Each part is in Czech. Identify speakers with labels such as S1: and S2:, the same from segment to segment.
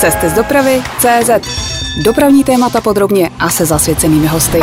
S1: Cesty z dopravy CZ. Dopravní témata podrobně a se zasvěcenými hosty.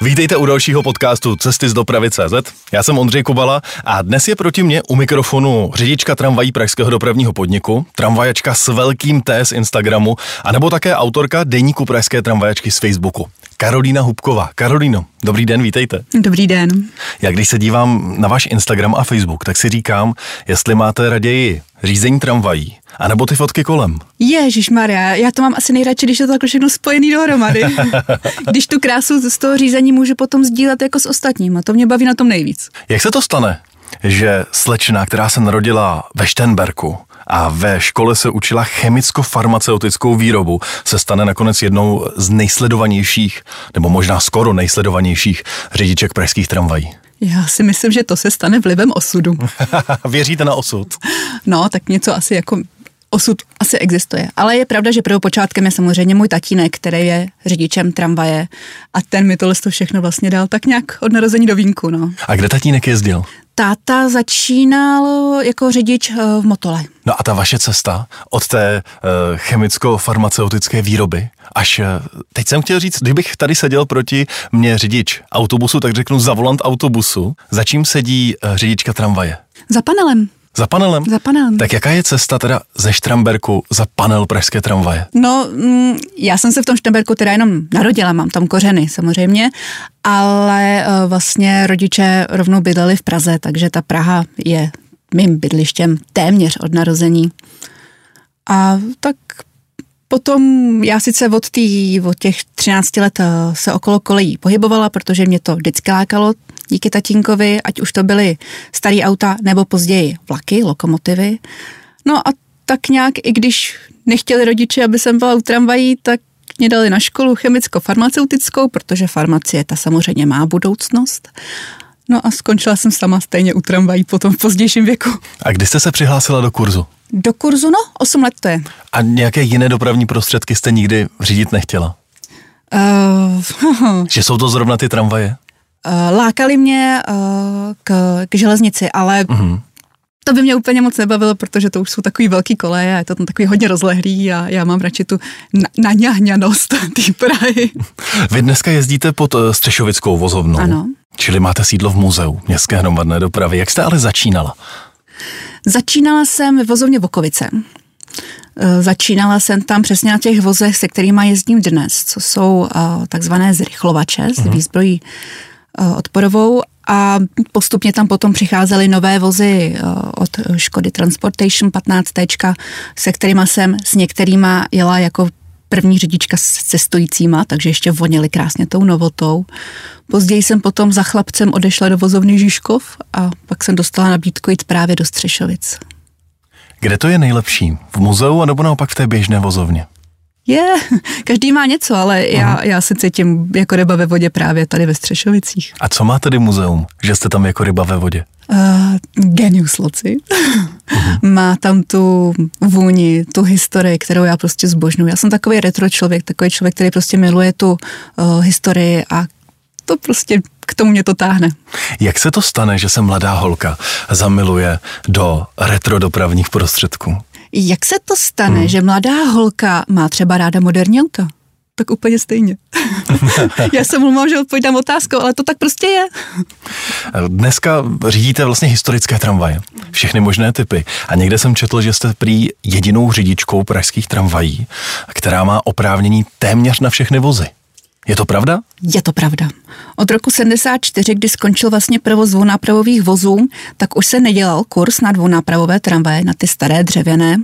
S2: Vítejte u dalšího podcastu Cesty z dopravy CZ. Já jsem Ondřej Kubala a dnes je proti mně u mikrofonu řidička tramvají Pražského dopravního podniku, tramvajačka s velkým T z Instagramu, anebo také autorka deníku Pražské tramvajačky z Facebooku. Karolína Hubková. Karolíno, dobrý den, vítejte.
S3: Dobrý den.
S2: Já když se dívám na váš Instagram a Facebook, tak si říkám, jestli máte raději řízení tramvají, anebo ty fotky kolem.
S3: Ježíš Maria, já to mám asi nejradši, když je to takhle všechno spojený dohromady. když tu krásu z toho řízení můžu potom sdílet jako s ostatníma, to mě baví na tom nejvíc.
S2: Jak se to stane, že slečna, která se narodila ve Štenberku a ve škole se učila chemicko-farmaceutickou výrobu, se stane nakonec jednou z nejsledovanějších, nebo možná skoro nejsledovanějších řidiček pražských tramvají.
S3: Já si myslím, že to se stane vlivem osudu.
S2: Věříte na osud?
S3: No, tak něco asi jako osud asi existuje. Ale je pravda, že prvopočátkem je samozřejmě můj tatínek, který je řidičem tramvaje a ten mi tohle to všechno vlastně dal tak nějak od narození do vínku. No.
S2: A kde tatínek jezdil?
S3: Táta začínal jako řidič eh, v Motole.
S2: No a ta vaše cesta od té uh, chemicko-farmaceutické výroby až, uh, teď jsem chtěl říct, kdybych tady seděl proti mě řidič autobusu, tak řeknu za volant autobusu, za čím sedí řidička tramvaje?
S3: Za panelem.
S2: Za panelem?
S3: Za panelem.
S2: Tak jaká je cesta teda ze Štramberku za panel pražské tramvaje?
S3: No, mm, já jsem se v tom Štramberku teda jenom narodila, mám tam kořeny samozřejmě, ale uh, vlastně rodiče rovnou bydleli v Praze, takže ta Praha je mým bydlištěm téměř od narození. A tak Potom já sice od, tý, od těch 13 let se okolo kolejí pohybovala, protože mě to vždycky lákalo, díky tatínkovi, ať už to byly starý auta nebo později vlaky, lokomotivy. No a tak nějak, i když nechtěli rodiče, aby jsem byla u tramvají, tak mě dali na školu chemicko-farmaceutickou, protože farmacie ta samozřejmě má budoucnost. No a skončila jsem sama stejně u tramvají potom v pozdějším věku.
S2: A kdy jste se přihlásila do kurzu?
S3: Do kurzu, no, 8 let to je.
S2: A nějaké jiné dopravní prostředky jste nikdy řídit nechtěla? Uh, Že jsou to zrovna ty tramvaje?
S3: Uh, lákali mě uh, k, k železnici, ale uh-huh. to by mě úplně moc nebavilo, protože to už jsou takový velký koleje a je to tam takový hodně rozlehlý a já mám radši tu naňahňanost té Prahy.
S2: Vy dneska jezdíte pod uh, Střešovickou vozovnou.
S3: Ano.
S2: Čili máte sídlo v muzeu městské hromadné dopravy. Jak jste ale začínala?
S3: Začínala jsem ve vozovně Vokovice. Začínala jsem tam přesně na těch vozech, se kterými jezdím dnes, co jsou takzvané zrychlovače s uh-huh. Výzbrojí odporovou a postupně tam potom přicházely nové vozy od Škody Transportation 15, se kterými jsem s některýma jela jako první řidička s cestujícíma, takže ještě voněli krásně tou novotou. Později jsem potom za chlapcem odešla do vozovny Žižkov a pak jsem dostala nabídku jít právě do Střešovic.
S2: Kde to je nejlepší? V muzeu anebo naopak v té běžné vozovně?
S3: Je, každý má něco, ale já, já se cítím jako ryba ve vodě právě tady ve Střešovicích.
S2: A co má tedy muzeum, že jste tam jako ryba ve vodě?
S3: Uh, genius loci. Uh-huh. Má tam tu vůni, tu historii, kterou já prostě zbožňuji. Já jsem takový retro člověk, takový člověk, který prostě miluje tu uh, historii a to prostě k tomu mě to táhne.
S2: Jak se to stane, že se mladá holka zamiluje do retro dopravních prostředků?
S3: Jak se to stane, hmm. že mladá holka má třeba ráda moderní auto? Tak úplně stejně. Já se mluvám, že odpovídám otázkou, ale to tak prostě je.
S2: Dneska řídíte vlastně historické tramvaje. Všechny možné typy. A někde jsem četl, že jste prý jedinou řidičkou pražských tramvají, která má oprávnění téměř na všechny vozy. Je to pravda?
S3: Je to pravda. Od roku 74, kdy skončil vlastně provoz dvounápravových vozů, tak už se nedělal kurz na dvounápravové tramvaje, na ty staré dřevěné,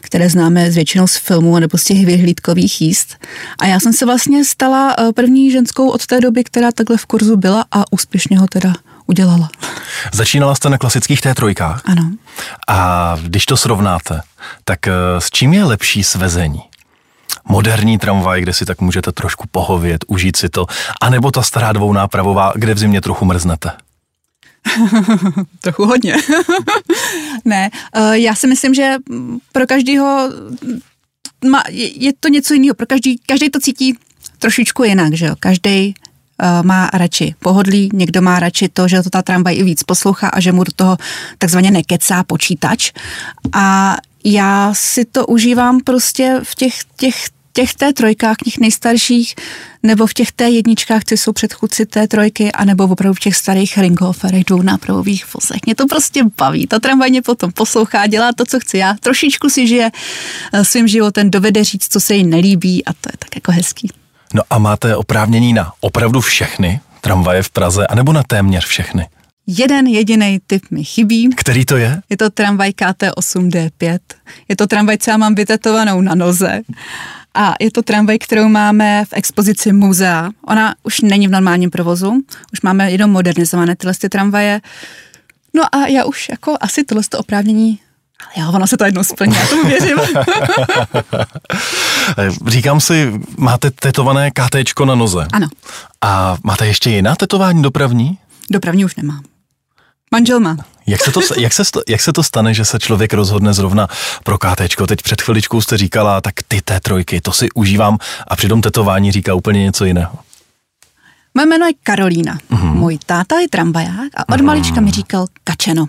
S3: které známe z většinou z filmů nebo z těch vyhlídkových jíst. A já jsem se vlastně stala eh, první ženskou od té doby, která takhle v kurzu byla a úspěšně ho teda udělala.
S2: Začínala jste na klasických T3.
S3: Ano.
S2: A když to srovnáte, tak eh, s čím je lepší svezení? Moderní tramvaj, kde si tak můžete trošku pohovět, užít si to, anebo ta stará dvounápravová, kde v zimě trochu mrznete?
S3: trochu hodně. ne, uh, já si myslím, že pro každého má, je, to něco jiného. Pro každý, každý to cítí trošičku jinak, že jo. Každý uh, má radši pohodlí, někdo má radši to, že to ta tramvaj i víc poslouchá a že mu do toho takzvaně nekecá počítač. A já si to užívám prostě v těch, těch, těch té trojkách, těch nejstarších, nebo v těch té jedničkách, co jsou předchůdci té trojky, anebo opravdu v těch starých ringhoferech, dvounápravových vozech. Mě to prostě baví. Ta tramvaj mě potom poslouchá, dělá to, co chci já. Trošičku si žije eh, svým životem, dovede říct, co se jí nelíbí a to je tak jako hezký.
S2: No a máte oprávnění na opravdu všechny tramvaje v Praze, anebo na téměř všechny?
S3: Jeden jediný typ mi chybí.
S2: Který to je?
S3: Je to tramvaj KT8D5. Je to tramvaj, co já mám vytetovanou na noze. A je to tramvaj, kterou máme v expozici muzea. Ona už není v normálním provozu, už máme jenom modernizované tyhle ty tramvaje. No a já už jako asi tohle oprávnění ale jo, ono se to jednou splní, já tomu věřím.
S2: Říkám si, máte tetované KT na noze.
S3: Ano.
S2: A máte ještě jiná tetování dopravní?
S3: Dopravní už nemám. Manžel má.
S2: Jak se, to, jak, se, jak se to stane, že se člověk rozhodne zrovna pro KT? Teď před chviličkou jste říkala, tak ty té trojky, to si užívám a přitom tetování říká úplně něco jiného.
S3: Moje jméno je Karolína. Mm-hmm. Můj táta je tramvaják a od mm-hmm. malička mi říkal kačeno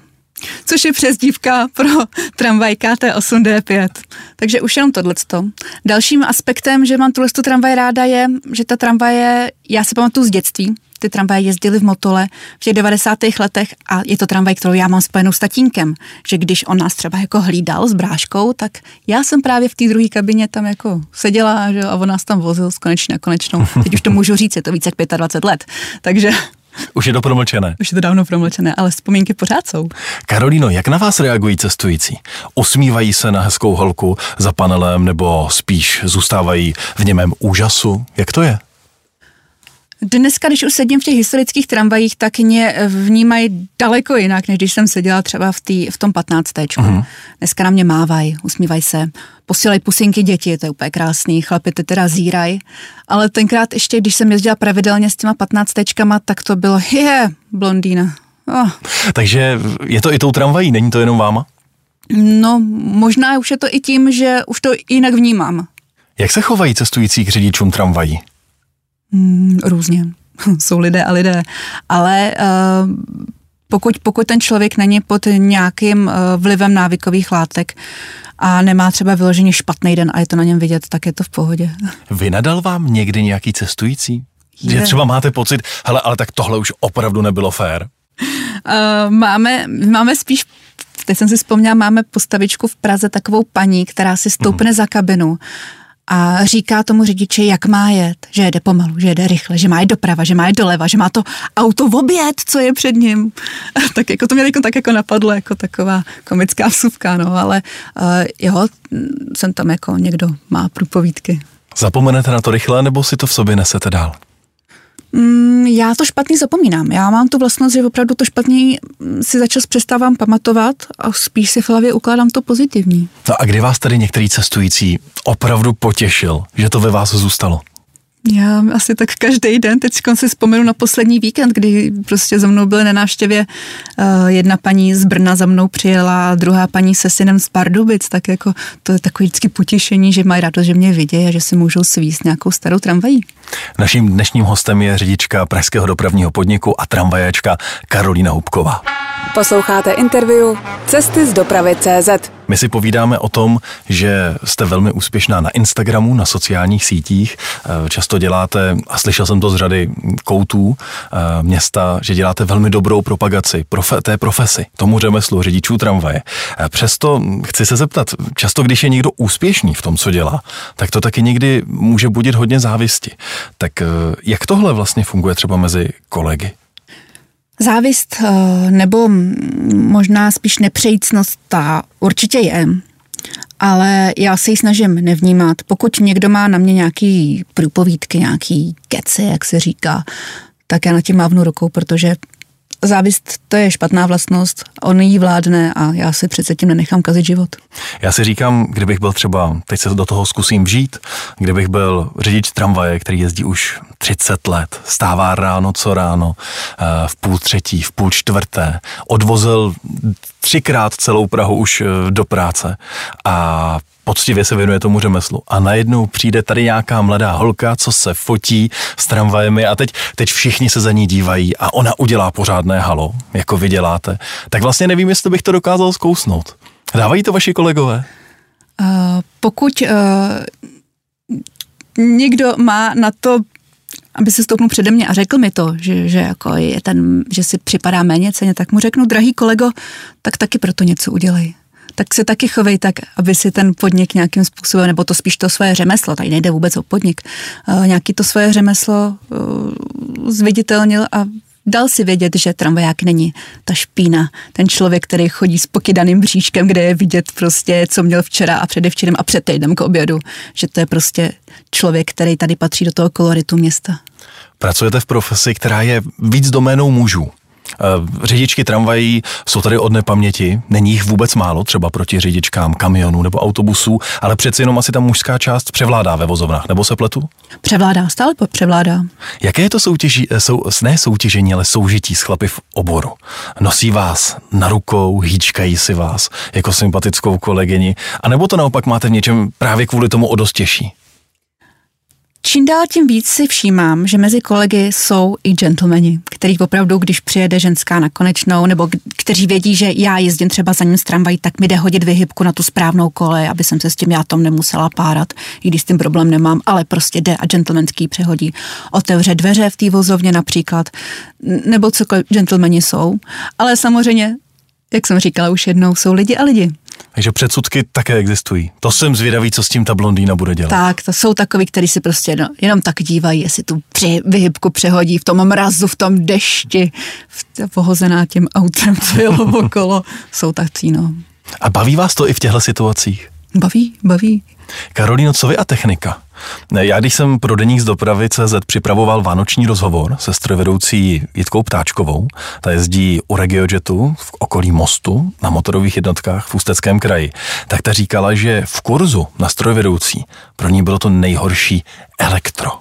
S3: což je přezdívka pro tramvaj KT8D5. Takže už jenom tohleto. Dalším aspektem, že mám tuhle tramvaj ráda, je, že ta tramvaje, já si pamatuju z dětství, ty tramvaje jezdily v Motole v těch 90. letech a je to tramvaj, kterou já mám spojenou s tatínkem, že když on nás třeba jako hlídal s bráškou, tak já jsem právě v té druhé kabině tam jako seděla že, a on nás tam vozil z konečně na konečnou. Teď už to můžu říct, je to více jak 25 let. Takže
S2: už je to promlčené.
S3: Už je to dávno promlčené, ale vzpomínky pořád jsou.
S2: Karolíno, jak na vás reagují cestující? Usmívají se na hezkou holku za panelem nebo spíš zůstávají v němém úžasu? Jak to je?
S3: Dneska, když už sedím v těch historických tramvajích, tak mě vnímají daleko jinak, než když jsem seděla třeba v, tý, v tom 15. Uh-huh. Dneska na mě mávají, usmívají se, posílají pusinky děti, to je úplně krásný, chlapi ty teda zírají. Ale tenkrát ještě, když jsem jezdila pravidelně s těma 15. tak to bylo, je, blondýna. Oh.
S2: Takže je to i tou tramvají, není to jenom váma?
S3: No, možná už je to i tím, že už to jinak vnímám.
S2: Jak se chovají cestující k řidičům tramvají?
S3: Mm, různě. Jsou lidé a lidé. Ale uh, pokud, pokud ten člověk není pod nějakým uh, vlivem návykových látek a nemá třeba vyloženě špatný den a je to na něm vidět, tak je to v pohodě.
S2: Vynadal vám někdy nějaký cestující? Je. Že třeba máte pocit, hele, ale tak tohle už opravdu nebylo fér?
S3: Uh, máme, máme spíš teď jsem si vzpomněla, máme postavičku v Praze takovou paní, která si stoupne mm. za kabinu a říká tomu řidiči, jak má jet, že jede pomalu, že jede rychle, že má jít doprava, že má jít doleva, že má to auto v oběd, co je před ním. tak jako to mě jako, tak jako napadlo, jako taková komická vsuvka, no, ale uh, jo, jsem tam jako někdo má průpovídky.
S2: Zapomenete na to rychle, nebo si to v sobě nesete dál?
S3: Mm, já to špatný zapomínám. Já mám tu vlastnost, že opravdu to špatný si začas přestávám pamatovat a spíš si v hlavě ukládám to pozitivní.
S2: No a kdy vás tady některý cestující opravdu potěšil, že to ve vás zůstalo?
S3: Já asi tak každý den, teď si vzpomenu na poslední víkend, kdy prostě za mnou byly na návštěvě uh, jedna paní z Brna za mnou přijela a druhá paní se synem z Pardubic, tak jako to je takové vždycky potěšení, že mají radost, že mě vidějí a že si můžou svíst nějakou starou tramvají.
S2: Naším dnešním hostem je řidička Pražského dopravního podniku a tramvajačka Karolína Hubková.
S1: Posloucháte interview Cesty z dopravy CZ.
S2: My si povídáme o tom, že jste velmi úspěšná na Instagramu, na sociálních sítích. Eh, často děláte, a slyšel jsem to z řady koutů eh, města, že děláte velmi dobrou propagaci profe, té profesi, tomu řemeslu řidičů tramvaje. Eh, přesto chci se zeptat, často když je někdo úspěšný v tom, co dělá, tak to taky někdy může budit hodně závisti. Tak jak tohle vlastně funguje třeba mezi kolegy?
S3: Závist eh, nebo možná spíš nepřejícnost ta určitě je, ale já se ji snažím nevnímat. Pokud někdo má na mě nějaký průpovídky, nějaký keci, jak se říká, tak já na tím mávnu rukou, protože Závist to je špatná vlastnost, on jí vládne a já si přece tím nenechám kazit život.
S2: Já si říkám, kdybych byl třeba, teď se do toho zkusím vžít, kdybych byl řidič tramvaje, který jezdí už 30 let, stává ráno co ráno, eh, v půl třetí, v půl čtvrté, odvozil třikrát celou Prahu už eh, do práce a poctivě se věnuje tomu řemeslu. A najednou přijde tady nějaká mladá holka, co se fotí s tramvajemi a teď, teď všichni se za ní dívají a ona udělá pořádné halo, jako vy děláte. Tak vlastně nevím, jestli bych to dokázal zkousnout. Dávají to vaši kolegové?
S3: pokud uh, někdo má na to aby se stoupnul přede mě a řekl mi to, že, že, jako je ten, že si připadá méně ceně, tak mu řeknu, drahý kolego, tak taky proto něco udělej. Tak se taky chovej tak, aby si ten podnik nějakým způsobem, nebo to spíš to svoje řemeslo, tady nejde vůbec o podnik, uh, nějaký to svoje řemeslo uh, zviditelnil a dal si vědět, že tramvaják není ta špína, ten člověk, který chodí s pokydaným bříškem, kde je vidět prostě, co měl včera a předevčírem a před týdnem k obědu, že to je prostě člověk, který tady patří do toho koloritu města.
S2: Pracujete v profesi, která je víc doménou mužů. Eh, řidičky tramvají jsou tady od nepaměti, není jich vůbec málo, třeba proti řidičkám kamionů nebo autobusů, ale přeci jenom asi ta mužská část převládá ve vozovnách, nebo se pletu?
S3: Převládá, stále převládá.
S2: Jaké je to soutěží, eh, sou, ne soutěžení, ale soužití s chlapy v oboru? Nosí vás na rukou, hýčkají si vás jako sympatickou kolegyni, anebo to naopak máte v něčem právě kvůli tomu o dost těžší?
S3: Čím dál tím víc si všímám, že mezi kolegy jsou i gentlemani, který opravdu, když přijede ženská na konečnou, nebo kteří vědí, že já jezdím třeba za ním s tramvají, tak mi jde hodit vyhybku na tu správnou kolej, aby jsem se s tím já tom nemusela párat, i když s tím problém nemám, ale prostě jde a gentlemanský přehodí. Otevře dveře v té vozovně například, nebo cokoliv gentlemani jsou. Ale samozřejmě, jak jsem říkala už jednou, jsou lidi a lidi.
S2: Takže předsudky také existují. To jsem zvědavý, co s tím ta blondýna bude dělat.
S3: Tak, to jsou takový, kteří si prostě no, jenom tak dívají, jestli tu při, vyhybku přehodí v tom mrazu, v tom dešti, v, pohozená tím autem, co jelo okolo. Jsou tací, no.
S2: A baví vás to i v těchto situacích?
S3: Baví, baví.
S2: Karolíno, co vy a technika? Já, když jsem pro deník z dopravy CZ připravoval vánoční rozhovor se strojvedoucí Jitkou Ptáčkovou, ta jezdí u RegioJetu v okolí mostu na motorových jednotkách v Ústeckém kraji, tak ta říkala, že v kurzu na strojvedoucí pro ní bylo to nejhorší elektro.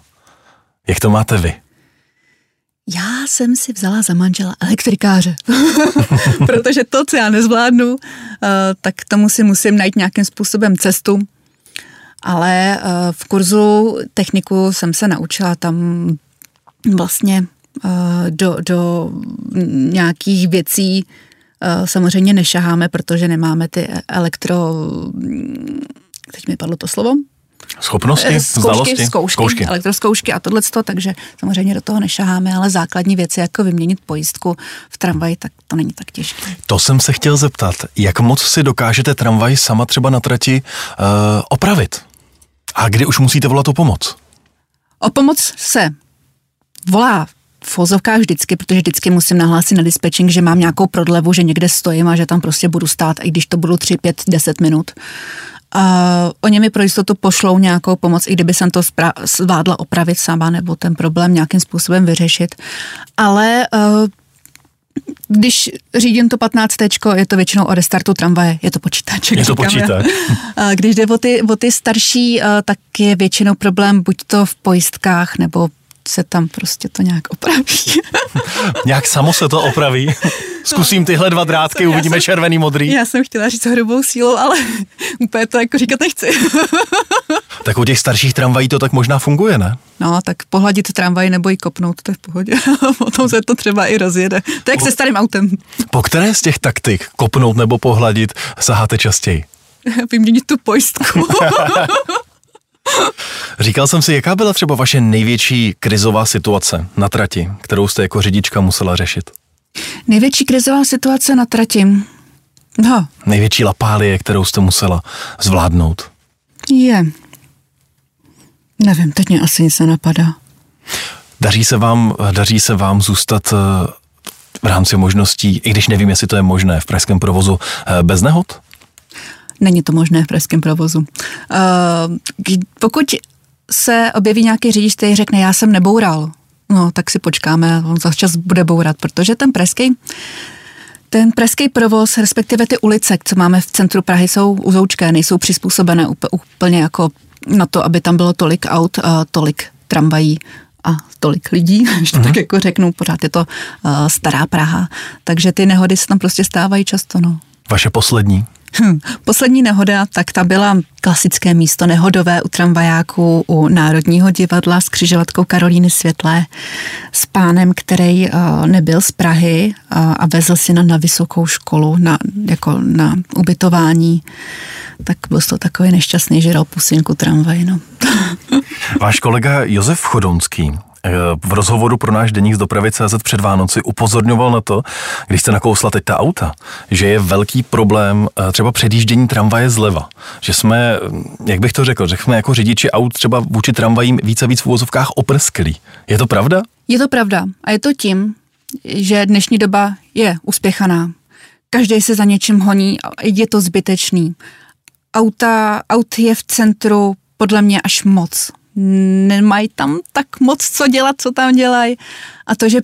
S2: Jak to máte vy?
S3: Já jsem si vzala za manžela elektrikáře, protože to, co já nezvládnu, eh, tak tomu si musím najít nějakým způsobem cestu ale eh, v kurzu techniku jsem se naučila tam vlastně eh, do, do nějakých věcí samozřejmě nešaháme, protože nemáme ty elektro... Teď mi padlo to slovo.
S2: Schopnosti,
S3: zkušky, zkušky, zkoušky. elektroskoušky a tohle, takže samozřejmě do toho nešaháme, ale základní věci, jako vyměnit pojistku v tramvaji, tak to není tak těžké.
S2: To jsem se chtěl zeptat, jak moc si dokážete tramvaj sama třeba na trati uh, opravit? A kdy už musíte volat o pomoc?
S3: O pomoc se volá v fozovkách vždycky, protože vždycky musím nahlásit na dispečing, že mám nějakou prodlevu, že někde stojím a že tam prostě budu stát, i když to budou 3, 5, 10 minut. A oni mi pro jistotu pošlou nějakou pomoc, i kdyby jsem to zvládla opravit sama nebo ten problém nějakým způsobem vyřešit. Ale uh, když řídím to 15 je to většinou o restartu tramvaje, je to počítač.
S2: Je to počítač.
S3: Když jde o ty, o ty starší, tak je většinou problém buď to v pojistkách, nebo se tam prostě to nějak opraví.
S2: nějak samo se to opraví? Zkusím tyhle dva drátky, no, uvidíme jsem, červený, modrý.
S3: Já jsem chtěla říct hrubou sílou, ale úplně to jako říkat nechci.
S2: tak u těch starších tramvají to tak možná funguje, ne?
S3: No, tak pohladit tramvaj nebo ji kopnout, to je v pohodě. Potom se to třeba i rozjede. To je jak po, se starým autem.
S2: Po které z těch taktik, kopnout nebo pohladit, saháte častěji?
S3: Vyměnit tu pojistku.
S2: Říkal jsem si, jaká byla třeba vaše největší krizová situace na trati, kterou jste jako řidička musela řešit?
S3: Největší krizová situace na trati? No.
S2: Největší lapálie, kterou jste musela zvládnout?
S3: Je. Nevím, teď mě asi nic nenapadá.
S2: Daří se vám, daří se vám zůstat eh, v rámci možností, i když nevím, jestli to je možné v pražském provozu, eh, bez nehod?
S3: Není to možné v pražském provozu. Uh, pokud se objeví nějaký řidič, který řekne, já jsem neboural, no tak si počkáme, on za čas bude bourat, protože ten pražský ten pražský provoz, respektive ty ulice, co máme v centru Prahy, jsou uzoučké, nejsou přizpůsobené úplně jako na to, aby tam bylo tolik aut, tolik tramvají a tolik lidí, ještě mm-hmm. tak jako řeknu, pořád je to uh, stará Praha, takže ty nehody se tam prostě stávají často, no.
S2: Vaše poslední?
S3: Hm, poslední nehoda, tak ta byla klasické místo nehodové u tramvajáků u Národního divadla s křižovatkou Karolíny Světlé s pánem, který uh, nebyl z Prahy uh, a vezl si na, na vysokou školu, na, jako na ubytování. Tak byl to takový nešťastný, že dal pusinku tramvaj. No.
S2: Váš kolega Josef Chodonský v rozhovoru pro náš deník z dopravy CZ před Vánoci upozorňoval na to, když jste nakousla teď ta auta, že je velký problém eh, třeba předjíždění tramvaje zleva. Že jsme, jak bych to řekl, že jsme jako řidiči aut třeba vůči tramvajím více a víc v úvozovkách oprsklí. Je to pravda?
S3: Je to pravda. A je to tím, že dnešní doba je uspěchaná. Každý se za něčím honí, a je to zbytečný. Auta, aut je v centru podle mě až moc nemají tam tak moc co dělat, co tam dělají. A to, že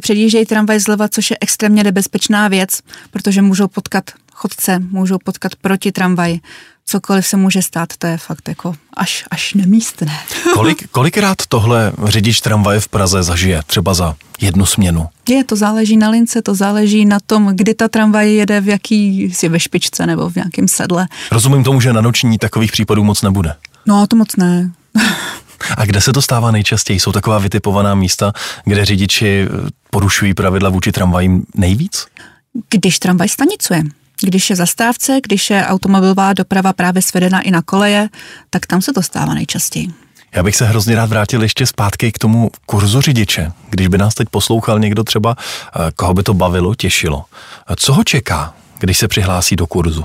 S3: předjíždějí tramvaj zleva, což je extrémně nebezpečná věc, protože můžou potkat chodce, můžou potkat proti tramvaji. Cokoliv se může stát, to je fakt jako až, až nemístné.
S2: Kolik, kolikrát tohle řidič tramvaje v Praze zažije, třeba za jednu směnu?
S3: Je, to záleží na lince, to záleží na tom, kdy ta tramvaj jede, v jaký, si ve špičce nebo v nějakém sedle.
S2: Rozumím tomu, že na noční takových případů moc nebude.
S3: No, to moc ne.
S2: A kde se to stává nejčastěji? Jsou taková vytipovaná místa, kde řidiči eh, porušují pravidla vůči tramvajím nejvíc?
S3: Když tramvaj stanicuje. Když je zastávce, když je automobilová doprava právě svedena i na koleje, tak tam se to stává nejčastěji.
S2: Já bych se hrozně rád vrátil ještě zpátky k tomu kurzu řidiče. Když by nás teď poslouchal někdo třeba, eh, koho by to bavilo, těšilo. Co ho čeká, když se přihlásí do kurzu?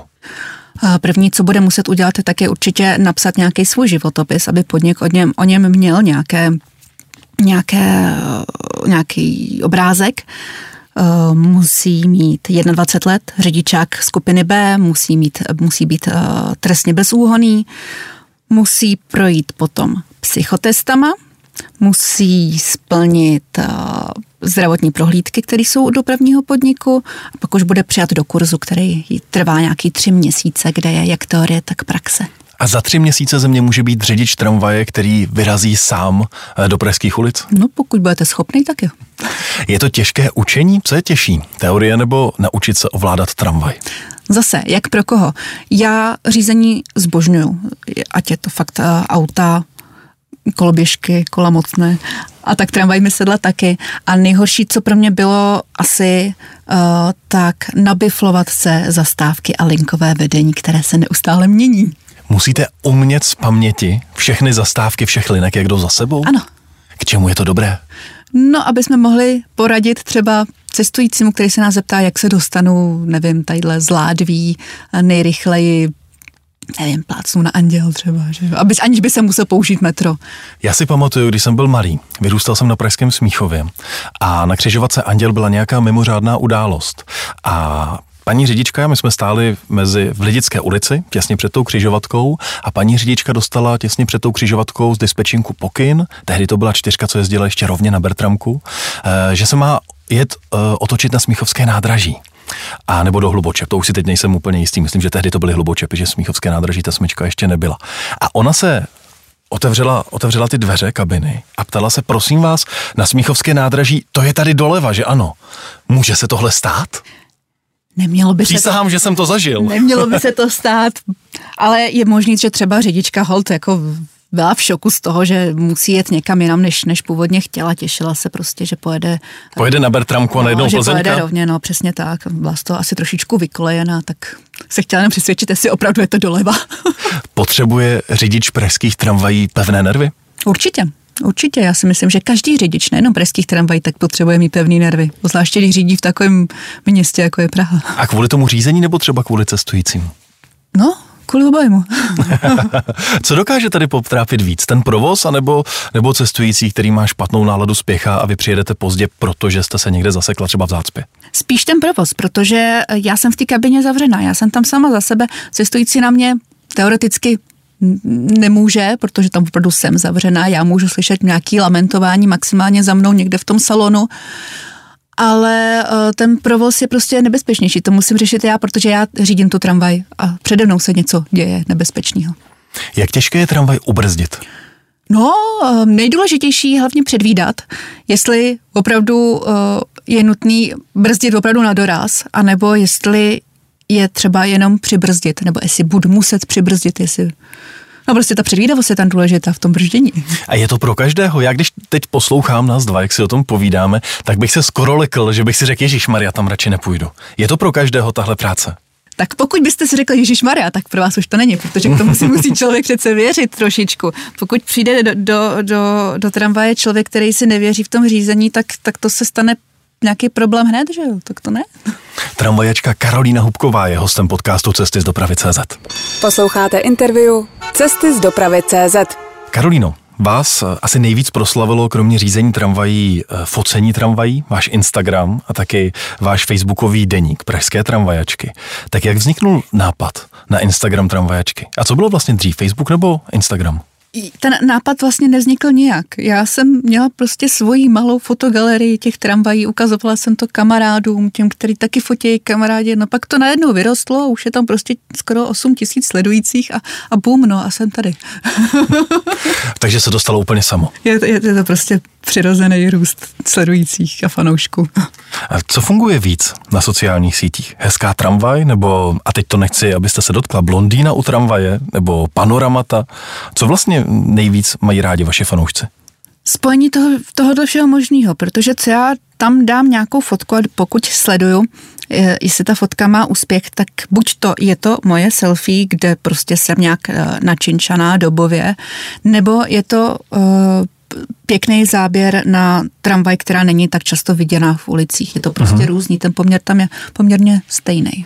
S3: První, co bude muset udělat, tak je určitě napsat nějaký svůj životopis, aby podnik o něm, o něm měl nějaké, nějaké, nějaký obrázek. Eh, musí mít 21 let, řidičák skupiny B, musí, mít, musí být eh, trestně bezúhoný, musí projít potom psychotestama, musí splnit eh, zdravotní prohlídky, které jsou u dopravního podniku a pak už bude přijat do kurzu, který trvá nějaký tři měsíce, kde je jak teorie, tak praxe.
S2: A za tři měsíce ze mě může být řidič tramvaje, který vyrazí sám eh, do pražských ulic?
S3: No, pokud budete schopný, tak jo.
S2: Je to těžké učení? Co je těžší? Teorie nebo naučit se ovládat tramvaj?
S3: Zase, jak pro koho? Já řízení zbožňuju, ať je to fakt uh, auta, koloběžky, kola mocné a tak tramvaj mi sedla taky. A nejhorší, co pro mě bylo asi uh, tak nabiflovat se zastávky a linkové vedení, které se neustále mění.
S2: Musíte umět z paměti všechny zastávky všech linek, jak jdou za sebou?
S3: Ano.
S2: K čemu je to dobré?
S3: No, aby jsme mohli poradit třeba cestujícímu, který se nás zeptá, jak se dostanu, nevím, tadyhle z Ládví nejrychleji nevím, plácnu na anděl třeba, že? Aby, aniž by se musel použít metro.
S2: Já si pamatuju, když jsem byl malý, vyrůstal jsem na Pražském Smíchově a na křižovatce Anděl byla nějaká mimořádná událost a Paní řidička, my jsme stáli mezi v Lidické ulici, těsně před tou křižovatkou a paní řidička dostala těsně před tou křižovatkou z dispečinku pokyn, tehdy to byla čtyřka, co jezdila ještě rovně na Bertramku, eh, že se má jet eh, otočit na Smíchovské nádraží. A nebo do Hlubočep, to už si teď nejsem úplně jistý, myslím, že tehdy to byly Hlubočepy, že Smíchovské nádraží ta smyčka ještě nebyla. A ona se otevřela, otevřela ty dveře kabiny a ptala se, prosím vás, na Smíchovské nádraží, to je tady doleva, že ano. Může se tohle stát?
S3: Nemělo by
S2: Přísahám,
S3: se
S2: to, že jsem to zažil.
S3: Nemělo by se to stát, ale je možný, že třeba řidička Holt jako byla v šoku z toho, že musí jet někam jinam, než, než původně chtěla. Těšila se prostě, že pojede...
S2: Pojede na Bertramku a
S3: no,
S2: jednou
S3: že
S2: Plzeňka.
S3: pojede rovně, no přesně tak. Byla z toho asi trošičku vykolejená, tak se chtěla jenom přesvědčit, jestli opravdu je to doleva.
S2: Potřebuje řidič pražských tramvají pevné nervy?
S3: Určitě. Určitě, já si myslím, že každý řidič, nejenom pražských tramvají, tak potřebuje mít pevný nervy. Zvláště když řídí v takovém městě, jako je Praha.
S2: A kvůli tomu řízení nebo třeba kvůli cestujícím?
S3: No, kvůli obojmu.
S2: Co dokáže tady potrápit víc? Ten provoz anebo, nebo cestující, který má špatnou náladu spěchá a vy přijedete pozdě, protože jste se někde zasekla třeba v zácpě?
S3: Spíš ten provoz, protože já jsem v té kabině zavřená, já jsem tam sama za sebe, cestující na mě teoreticky nemůže, protože tam opravdu jsem zavřená, já můžu slyšet nějaký lamentování maximálně za mnou někde v tom salonu, ale eh, ten provoz je prostě nebezpečnější. To musím řešit já, protože já řídím tu tramvaj a přede mnou se něco děje nebezpečného.
S2: Jak těžké je tramvaj ubrzdit?
S3: No, eh, nejdůležitější hlavně předvídat, jestli opravdu eh, je nutný brzdit opravdu na doraz, anebo jestli je třeba jenom přibrzdit, nebo jestli budu muset přibrzdit, jestli No prostě ta předvídavost je tam důležitá v tom brždění.
S2: A je to pro každého. Já když teď poslouchám nás dva, jak si o tom povídáme, tak bych se skoro lekl, že bych si řekl, Ježíš Maria, tam radši nepůjdu. Je to pro každého tahle práce?
S3: Tak pokud byste si řekli Ježíš Maria, tak pro vás už to není, protože k tomu si musí člověk přece věřit trošičku. Pokud přijde do, do, do, do tramvaje člověk, který si nevěří v tom řízení, tak, tak to se stane nějaký problém hned, že jo? Tak to ne.
S2: Tramvajačka Karolína Hubková je hostem podcastu Cesty z dopravy CZ.
S1: Posloucháte interview Cesty z dopravy CZ.
S2: Karolíno, Vás eh, asi nejvíc proslavilo, kromě řízení tramvají, eh, focení tramvají, váš Instagram a taky váš facebookový deník Pražské tramvajačky. Tak jak vzniknul nápad na Instagram tramvajačky? A co bylo vlastně dřív, Facebook nebo Instagram?
S3: Ten nápad vlastně nevznikl nijak. Já jsem měla prostě svoji malou fotogalerii těch tramvají, ukazovala jsem to kamarádům, těm, který taky fotí kamarádi, no pak to najednou vyrostlo a už je tam prostě skoro 8 tisíc sledujících a, a bum, no a jsem tady.
S2: Takže se dostalo úplně samo.
S3: Je, je, je to prostě přirozený růst sledujících a fanoušků.
S2: A co funguje víc na sociálních sítích? Hezká tramvaj, nebo, a teď to nechci, abyste se dotkla, blondýna u tramvaje, nebo panoramata? Co vlastně nejvíc mají rádi vaši fanoušci?
S3: Spojení toho, tohoto všeho možného, protože co já tam dám nějakou fotku a pokud sleduju, jestli ta fotka má úspěch, tak buď to je to moje selfie, kde prostě jsem nějak eh, načinčaná dobově, nebo je to uh, pěkný záběr na tramvaj, která není tak často viděná v ulicích. Je to prostě uh-huh. různý, ten poměr tam je poměrně stejný.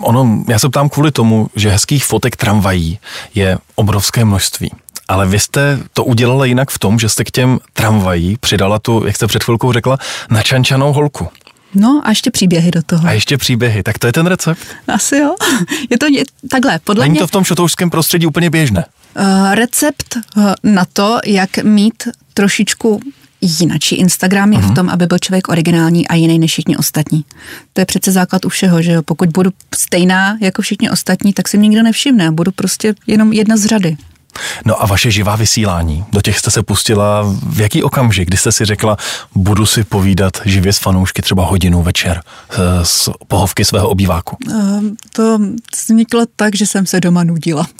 S2: Ono, já se ptám kvůli tomu, že hezkých fotek tramvají je obrovské množství. Ale vy jste to udělala jinak v tom, že jste k těm tramvají přidala tu, jak jste před chvilkou řekla, načančanou holku.
S3: No a ještě příběhy do toho.
S2: A ještě příběhy, tak to je ten recept?
S3: Asi jo. Je to takhle, podle
S2: Není
S3: mě...
S2: to v tom šotoušském prostředí úplně běžné?
S3: Uh, recept uh, na to, jak mít trošičku jinačí Instagram je uh-huh. v mhm. tom, aby byl člověk originální a jiný než všichni ostatní. To je přece základ u všeho, že jo? Pokud budu stejná jako všichni ostatní, tak si mě nikdo nevšimne. Budu prostě jenom jedna z řady.
S2: No a vaše živá vysílání, do těch jste se pustila v jaký okamžik, kdy jste si řekla, budu si povídat živě s fanoušky třeba hodinu večer eh, z pohovky svého obýváku?
S3: Um, to vzniklo tak, že jsem se doma nudila.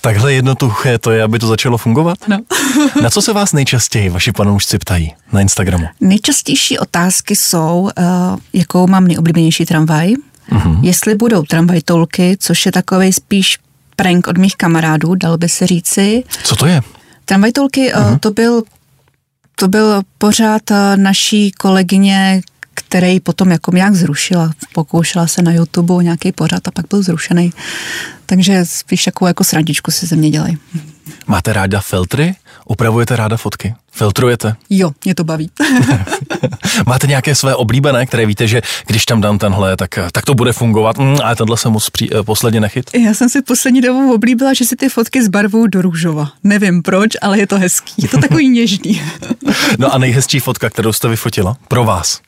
S2: Takhle jednoduché to je, aby to začalo fungovat?
S3: No.
S2: Na co se vás nejčastěji vaši panoušci ptají na Instagramu?
S3: Nejčastější otázky jsou, uh, jakou mám nejoblíbenější tramvaj, uh-huh. jestli budou tramvaj tolky, což je takový spíš prank od mých kamarádů, dal by se říci.
S2: Co to je?
S3: Tramvaj tolky, uh-huh. to byl to byl pořád eh, naší kolegyně, který potom jako nějak zrušila. Pokoušela se na YouTube nějaký pořad a pak byl zrušený. Takže spíš takovou jako srandičku si ze mě dělají.
S2: Máte ráda filtry? Upravujete ráda fotky? Filtrujete?
S3: Jo, mě to baví.
S2: Máte nějaké své oblíbené, které víte, že když tam dám tenhle, tak, tak to bude fungovat, mm, ale tenhle jsem moc pří, eh, posledně nechyt?
S3: Já jsem si poslední dobou oblíbila, že si ty fotky zbarvuju do růžova. Nevím proč, ale je to hezký. Je to takový něžný.
S2: no a nejhezčí fotka, kterou jste vyfotila? Pro vás?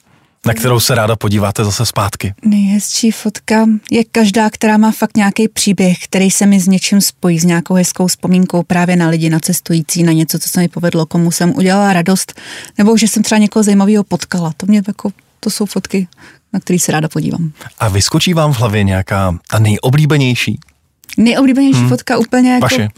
S2: Na kterou se ráda podíváte zase zpátky?
S3: Nejhezčí fotka je každá, která má fakt nějaký příběh, který se mi s něčím spojí, s nějakou hezkou vzpomínkou právě na lidi, na cestující, na něco, co se mi povedlo, komu jsem udělala radost, nebo že jsem třeba někoho zajímavého potkala. To mě jako, to jsou fotky, na které se ráda podívám.
S2: A vyskočí vám v hlavě nějaká ta nejoblíbenější?
S3: Nejoblíbenější hmm. fotka úplně jako...
S2: Vaše?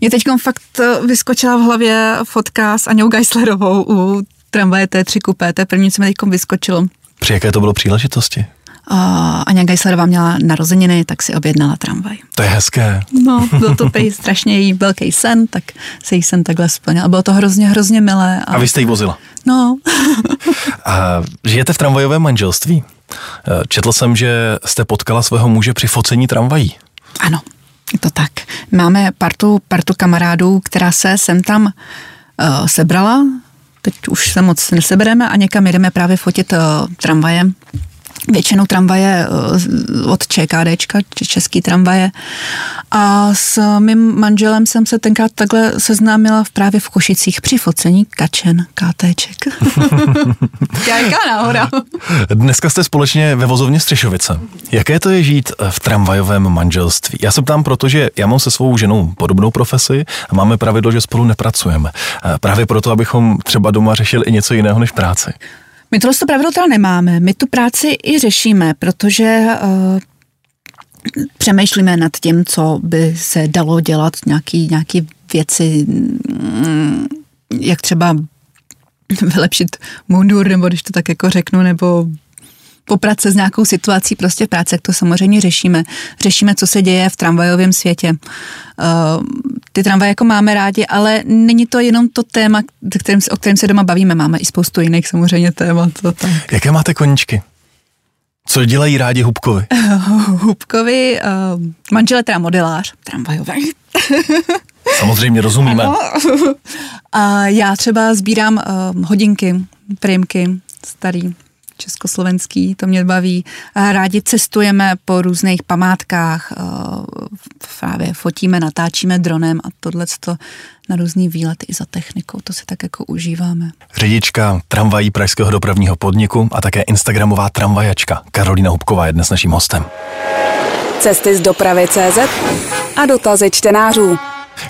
S3: Mě teď fakt vyskočila v hlavě fotka s Aňou Geislerovou u tramvaje T3 kupé, to je první, co mi teď vyskočilo.
S2: Při jaké to bylo příležitosti?
S3: Uh, Aňa Geislerová měla narozeniny, tak si objednala tramvaj.
S2: To je hezké.
S3: No, byl to pej strašně její velký sen, tak se jí sen takhle splnil. A bylo to hrozně, hrozně milé.
S2: A, a vy jste ji vozila?
S3: No.
S2: a žijete v tramvajovém manželství. E, četl jsem, že jste potkala svého muže při focení tramvají.
S3: Ano, je to tak. Máme partu, partu kamarádů, která se sem tam uh, sebrala teď už se moc nesebereme a někam jdeme právě fotit uh, tramvaje. Většinou tramvaje uh, od ČKDčka, český tramvaje. A s mým manželem jsem se tenkrát takhle seznámila v právě v Košicích při focení Kačen, KTček. Jaká náhoda.
S2: Dneska jste společně ve vozovně Střešovice. Jaké to je žít v tramvajovém manželství? Já se ptám, protože já mám se svou ženou podobnou profesi a máme pravidlo, že spolu nepracujeme. Právě proto, abychom třeba doma řešili i něco jiného než práci.
S3: My tohle pravidlo teda nemáme. My tu práci i řešíme, protože uh, přemýšlíme nad tím, co by se dalo dělat, nějaký, nějaký věci, mm, jak třeba vylepšit mundur, nebo když to tak jako řeknu, nebo poprat se s nějakou situací prostě v práci, jak to samozřejmě řešíme. Řešíme, co se děje v tramvajovém světě. Uh, ty tramvaje jako máme rádi, ale není to jenom to téma, kterým, o kterém se doma bavíme. Máme i spoustu jiných samozřejmě témat. To tak.
S2: Jaké máte koničky? Co dělají rádi Hubkovi?
S3: Hubkovi, uh, manžel teda modelář, tramvajový.
S2: Samozřejmě rozumíme.
S3: A já třeba sbírám uh, hodinky, prémky, starý, československý, to mě baví. Rádi cestujeme po různých památkách, eh, právě fotíme, natáčíme dronem a tohle na různý výlety i za technikou, to si tak jako užíváme.
S2: Řidička tramvají Pražského dopravního podniku a také Instagramová tramvajačka Karolina Hubková je dnes naším hostem.
S1: Cesty z dopravy CZ a dotazy čtenářů.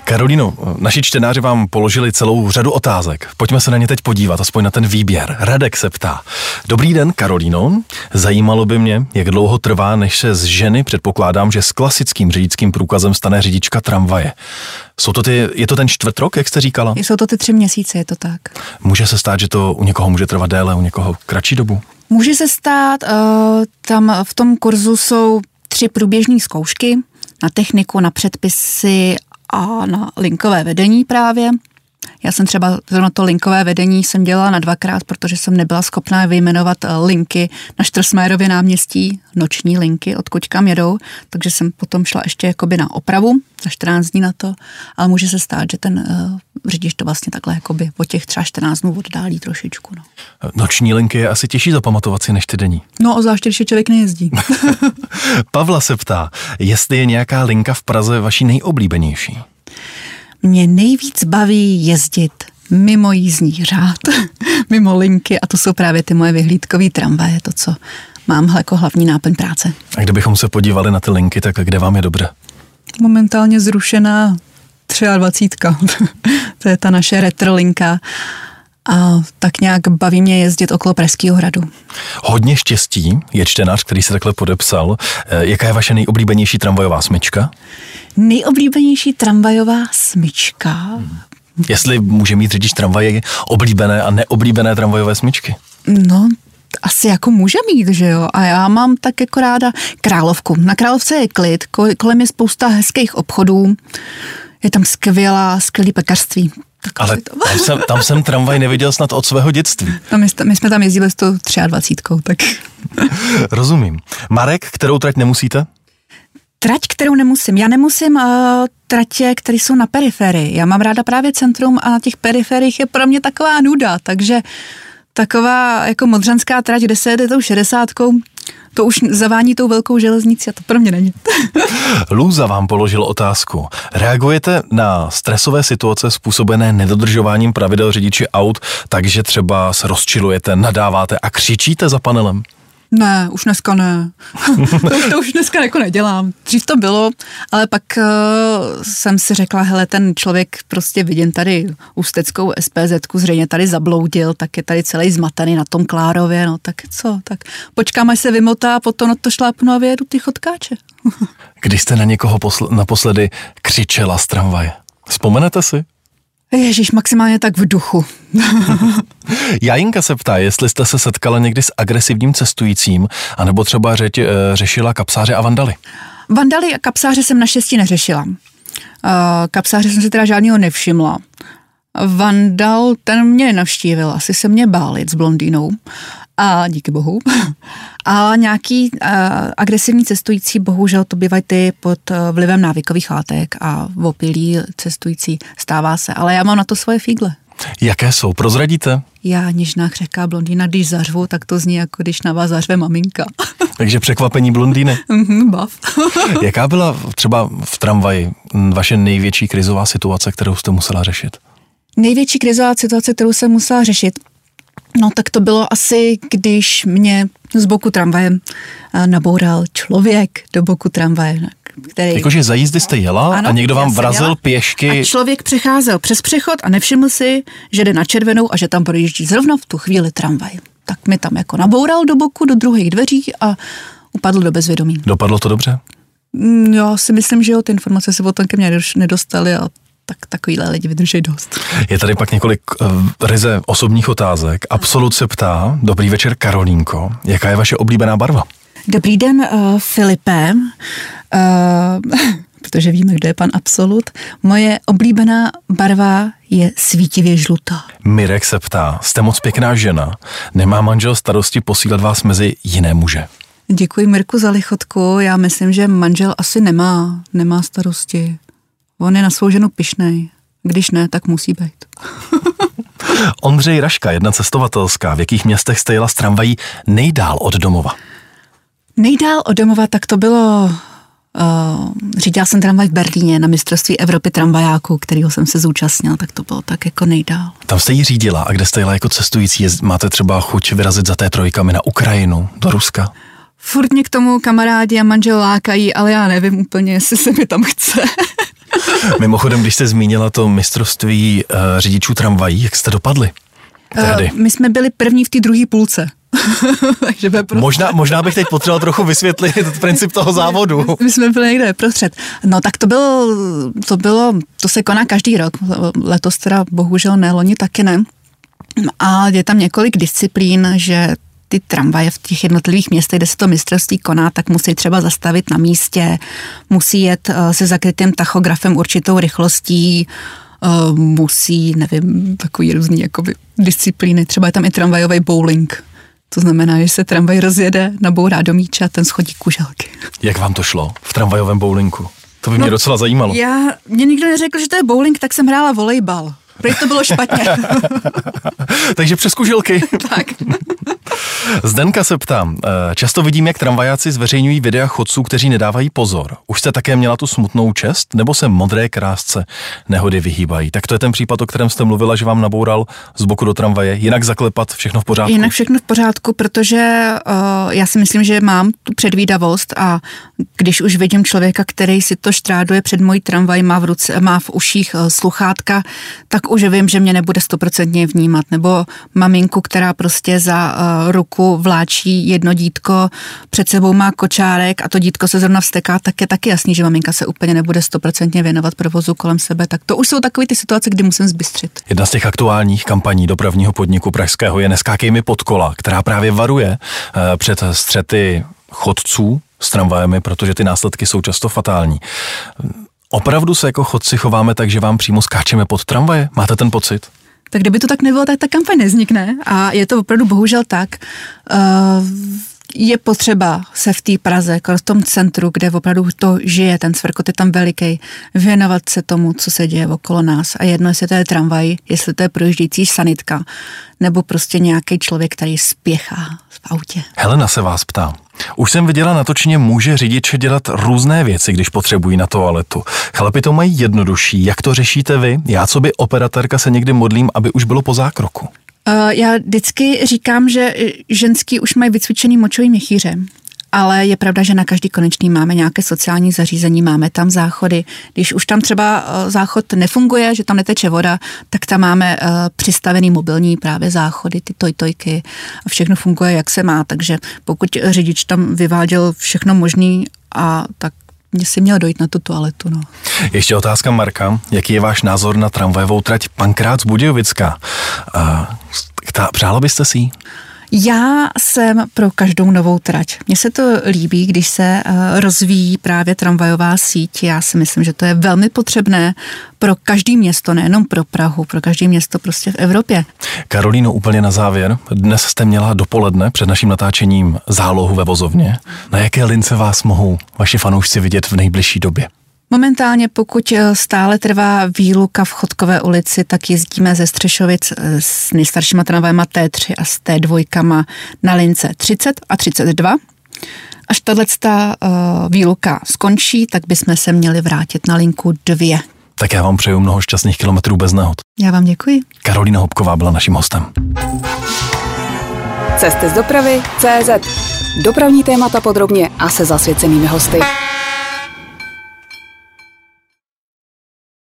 S2: Karolino, naši čtenáři vám položili celou řadu otázek. Pojďme se na ně teď podívat, aspoň na ten výběr. Radek se ptá. Dobrý den, Karolino. Zajímalo by mě, jak dlouho trvá, než se z ženy, předpokládám, že s klasickým řidičským průkazem stane řidička tramvaje. Jsou to ty, je to ten čtvrt rok, jak jste říkala?
S3: Jsou to ty tři měsíce, je to tak.
S2: Může se stát, že to u někoho může trvat déle, u někoho kratší dobu?
S3: Může se stát, uh, tam v tom kurzu jsou tři průběžné zkoušky na techniku, na předpisy a na linkové vedení právě. Já jsem třeba zrovna to linkové vedení jsem dělala na dvakrát, protože jsem nebyla schopná vyjmenovat eh, linky na Štrasmérově náměstí, noční linky, odkud kam jedou, takže jsem potom šla ještě jakoby na opravu za 14 dní na to, ale může se stát, že ten uh, řidič to vlastně takhle jakoby po těch třeba 14 dnů oddálí trošičku. No.
S2: Noční linky je asi těžší zapamatovat si než ty denní.
S3: No, zvlášť, když člověk nejezdí.
S2: Pavla se ptá, jestli je nějaká linka v Praze vaší nejoblíbenější.
S3: Mě nejvíc baví jezdit mimo jízdní řád, mimo linky a to jsou právě ty moje vyhlídkové tramvaje, to, co mám jako hlavní náplň práce.
S2: A kdybychom se podívali na ty linky, tak kde vám je dobře?
S3: Momentálně zrušená 23. to je ta naše retrolinka a tak nějak baví mě jezdit okolo Pražského hradu.
S2: Hodně štěstí je čtenář, který se takhle podepsal. Eh, jaká je vaše nejoblíbenější tramvajová smyčka?
S3: Nejoblíbenější tramvajová smyčka? Hmm.
S2: Jestli může mít řidič tramvaje oblíbené a neoblíbené tramvajové smyčky?
S3: No, asi jako může mít, že jo. A já mám tak jako ráda Královku. Na Královce je klid, kolem je spousta hezkých obchodů. Je tam skvělá, skvělý pekařství.
S2: Tak Ale tam jsem, tam jsem tramvaj neviděl snad od svého dětství.
S3: No my, my jsme tam jezdili s tou 23, tak...
S2: Rozumím. Marek, kterou trať nemusíte?
S3: Trať, kterou nemusím. Já nemusím uh, tratě, které jsou na periferii. Já mám ráda právě centrum a na těch periferiích je pro mě taková nuda, takže taková jako modřanská trať, kde se jede tou šedesátkou, to už zavání tou velkou železnicí a to pro mě není.
S2: Lůza vám položil otázku. Reagujete na stresové situace způsobené nedodržováním pravidel řidiči aut, takže třeba se rozčilujete, nadáváte a křičíte za panelem?
S3: Ne, už dneska ne. to, už, to už dneska jako nedělám. Dřív to bylo, ale pak uh, jsem si řekla, hele, ten člověk prostě vidím tady ústeckou SPZ, zřejmě tady zabloudil, tak je tady celý zmatený na tom Klárově, no tak co, tak počkám, až se vymotá, potom na to šlápnu a vyjedu ty chodkáče.
S2: Když jste na někoho posl- naposledy křičela z tramvaje, vzpomenete si?
S3: Ježíš, maximálně tak v duchu.
S2: Jajinka se ptá, jestli jste se setkala někdy s agresivním cestujícím, anebo třeba řeť, e, řešila kapsáře a vandaly.
S3: Vandaly a kapsáře jsem naštěstí neřešila. Uh, kapsáře jsem si teda žádného nevšimla. Vandal, ten mě navštívil, asi se mě bálit s blondýnou a díky bohu. A nějaký uh, agresivní cestující, bohužel to bývají ty pod uh, vlivem návykových látek a opilí cestující, stává se, ale já mám na to svoje fígle.
S2: Jaké jsou? Prozradíte?
S3: Já, něžná křehká blondýna, když zařvu, tak to zní jako když na vás zařve maminka.
S2: Takže překvapení blondýny.
S3: Mhm, bav.
S2: Jaká byla třeba v tramvaji vaše největší krizová situace, kterou jste musela řešit?
S3: Největší krizová situace, kterou jsem musela řešit, No tak to bylo asi, když mě z boku tramvaje eh, naboural člověk do boku tramvaje. Který...
S2: Jakože za jízdy jste jela ano, a někdo vám vrazil jela. pěšky.
S3: A člověk přecházel přes přechod a nevšiml si, že jde na červenou a že tam projíždí zrovna v tu chvíli tramvaj. tak mi tam jako naboural do boku, do druhých dveří a upadl do bezvědomí.
S2: Dopadlo to dobře?
S3: Mm, Já si myslím, že jo, ty informace se potom ke mně nedostaly a tak takovýhle lidi vydrží dost.
S2: Je tady pak několik uh, ryze osobních otázek. Absolut se ptá, dobrý večer Karolínko, jaká je vaše oblíbená barva?
S3: Dobrý den, uh, Filipe. Uh, protože víme, kdo je pan Absolut. Moje oblíbená barva je svítivě žlutá.
S2: Mirek se ptá, jste moc pěkná žena, nemá manžel starosti posílat vás mezi jiné muže?
S3: Děkuji Mirku za lichotku. Já myslím, že manžel asi nemá, nemá starosti. On je na svou ženu pišnej. Když ne, tak musí být.
S2: Ondřej Raška, jedna cestovatelská, v jakých městech jste jela s tramvají nejdál od domova?
S3: Nejdál od domova, tak to bylo... Uh, řídila jsem tramvaj v Berlíně na mistrovství Evropy tramvajáků, kterého jsem se zúčastnila, tak to bylo tak jako nejdál.
S2: Tam jste ji řídila a kde jste jela jako cestující? Máte třeba chuť vyrazit za té trojkami na Ukrajinu, do Ruska?
S3: Furt mě k tomu kamarádi a manžel lákají, ale já nevím úplně, jestli se mi tam chce.
S2: Mimochodem, když jste zmínila to mistrovství uh, řidičů tramvají, jak jste dopadli? Tehdy.
S3: Uh, my jsme byli první v té druhé půlce. Takže prostě...
S2: Možná, možná bych teď potřeboval trochu vysvětlit princip toho závodu.
S3: My jsme byli někde prostřed. No tak to bylo, to bylo, to se koná každý rok. Letos teda bohužel ne, loni taky ne. A je tam několik disciplín, že ty tramvaje v těch jednotlivých městech, kde se to mistrovství koná, tak musí třeba zastavit na místě, musí jet eh, se zakrytým tachografem určitou rychlostí, eh, musí, nevím, takový různý jakoby disciplíny, třeba je tam i tramvajový bowling. To znamená, že se tramvaj rozjede, nabourá do míče a ten schodí kuželky.
S2: Jak vám to šlo v tramvajovém bowlinku? To by mě no, docela zajímalo.
S3: Já, mě nikdo neřekl, že to je bowling, tak jsem hrála volejbal. Protože to bylo špatně.
S2: Takže přes kuželky.
S3: tak.
S2: Zdenka se ptám, eh, často vidím, jak tramvajáci zveřejňují videa chodců, kteří nedávají pozor. Už jste také měla tu smutnou čest, nebo se modré krásce nehody vyhýbají? Tak to je ten případ, o kterém jste mluvila, že vám naboural z boku do tramvaje. Jinak zaklepat všechno v pořádku?
S3: Jinak všechno v pořádku, protože uh, já si myslím, že mám tu předvídavost a když už vidím člověka, který si to štráduje před mojí tramvaj, má v, ruce, má v uších uh, sluchátka, tak už vím, že mě nebude stoprocentně vnímat. Nebo maminku, která prostě za uh, ruku vláčí jedno dítko, před sebou má kočárek a to dítko se zrovna vsteká, tak je taky jasný, že maminka se úplně nebude stoprocentně věnovat provozu kolem sebe. Tak to už jsou takové ty situace, kdy musím zbystřit.
S2: Jedna z těch aktuálních kampaní dopravního podniku Pražského je Neskákej mi pod kola, která právě varuje uh, před střety chodců s tramvajemi, protože ty následky jsou často fatální. Opravdu se jako chodci chováme tak, že vám přímo skáčeme pod tramvaje? Máte ten pocit?
S3: Tak kdyby to tak nebylo, tak ta kampaň neznikne. A je to opravdu bohužel tak. Uh, je potřeba se v té Praze, v tom centru, kde opravdu to žije, ten cvrkot je tam veliký, věnovat se tomu, co se děje okolo nás. A jedno, jestli to je tramvaj, jestli to je projíždějící sanitka, nebo prostě nějaký člověk, který spěchá v autě.
S2: Helena se vás ptá. Už jsem viděla natočně může řidiče dělat různé věci, když potřebují na toaletu. Chlapi to mají jednodušší. Jak to řešíte vy? Já, co by operatérka, se někdy modlím, aby už bylo po zákroku.
S3: Uh, já vždycky říkám, že ženský už mají vycvičený močový měchýře. Ale je pravda, že na každý konečný máme nějaké sociální zařízení, máme tam záchody. Když už tam třeba záchod nefunguje, že tam neteče voda, tak tam máme uh, přistavený mobilní právě záchody, ty tojtojky a všechno funguje, jak se má. Takže pokud řidič tam vyváděl všechno možný a tak mě si měl dojít na tu toaletu. No.
S2: Ještě otázka Marka. Jaký je váš názor na tramvajovou trať Pankrác Budějovická? Uh, přála byste si ji?
S3: Já jsem pro každou novou trať. Mně se to líbí, když se uh, rozvíjí právě tramvajová síť. Já si myslím, že to je velmi potřebné pro každý město, nejenom pro Prahu, pro každé město prostě v Evropě.
S2: Karolíno, úplně na závěr. Dnes jste měla dopoledne před naším natáčením zálohu ve vozovně. Na jaké lince vás mohou vaši fanoušci vidět v nejbližší době?
S3: Momentálně, pokud stále trvá výluka v Chodkové ulici, tak jezdíme ze Střešovic s nejstaršíma tramvajema T3 a s T2 na lince 30 a 32. Až tato uh, výluka skončí, tak bychom se měli vrátit na linku 2.
S2: Tak já vám přeju mnoho šťastných kilometrů bez nehod.
S3: Já vám děkuji.
S2: Karolína Hopková byla naším hostem.
S1: Cesty z dopravy CZ. Dopravní témata podrobně a se zasvěcenými hosty.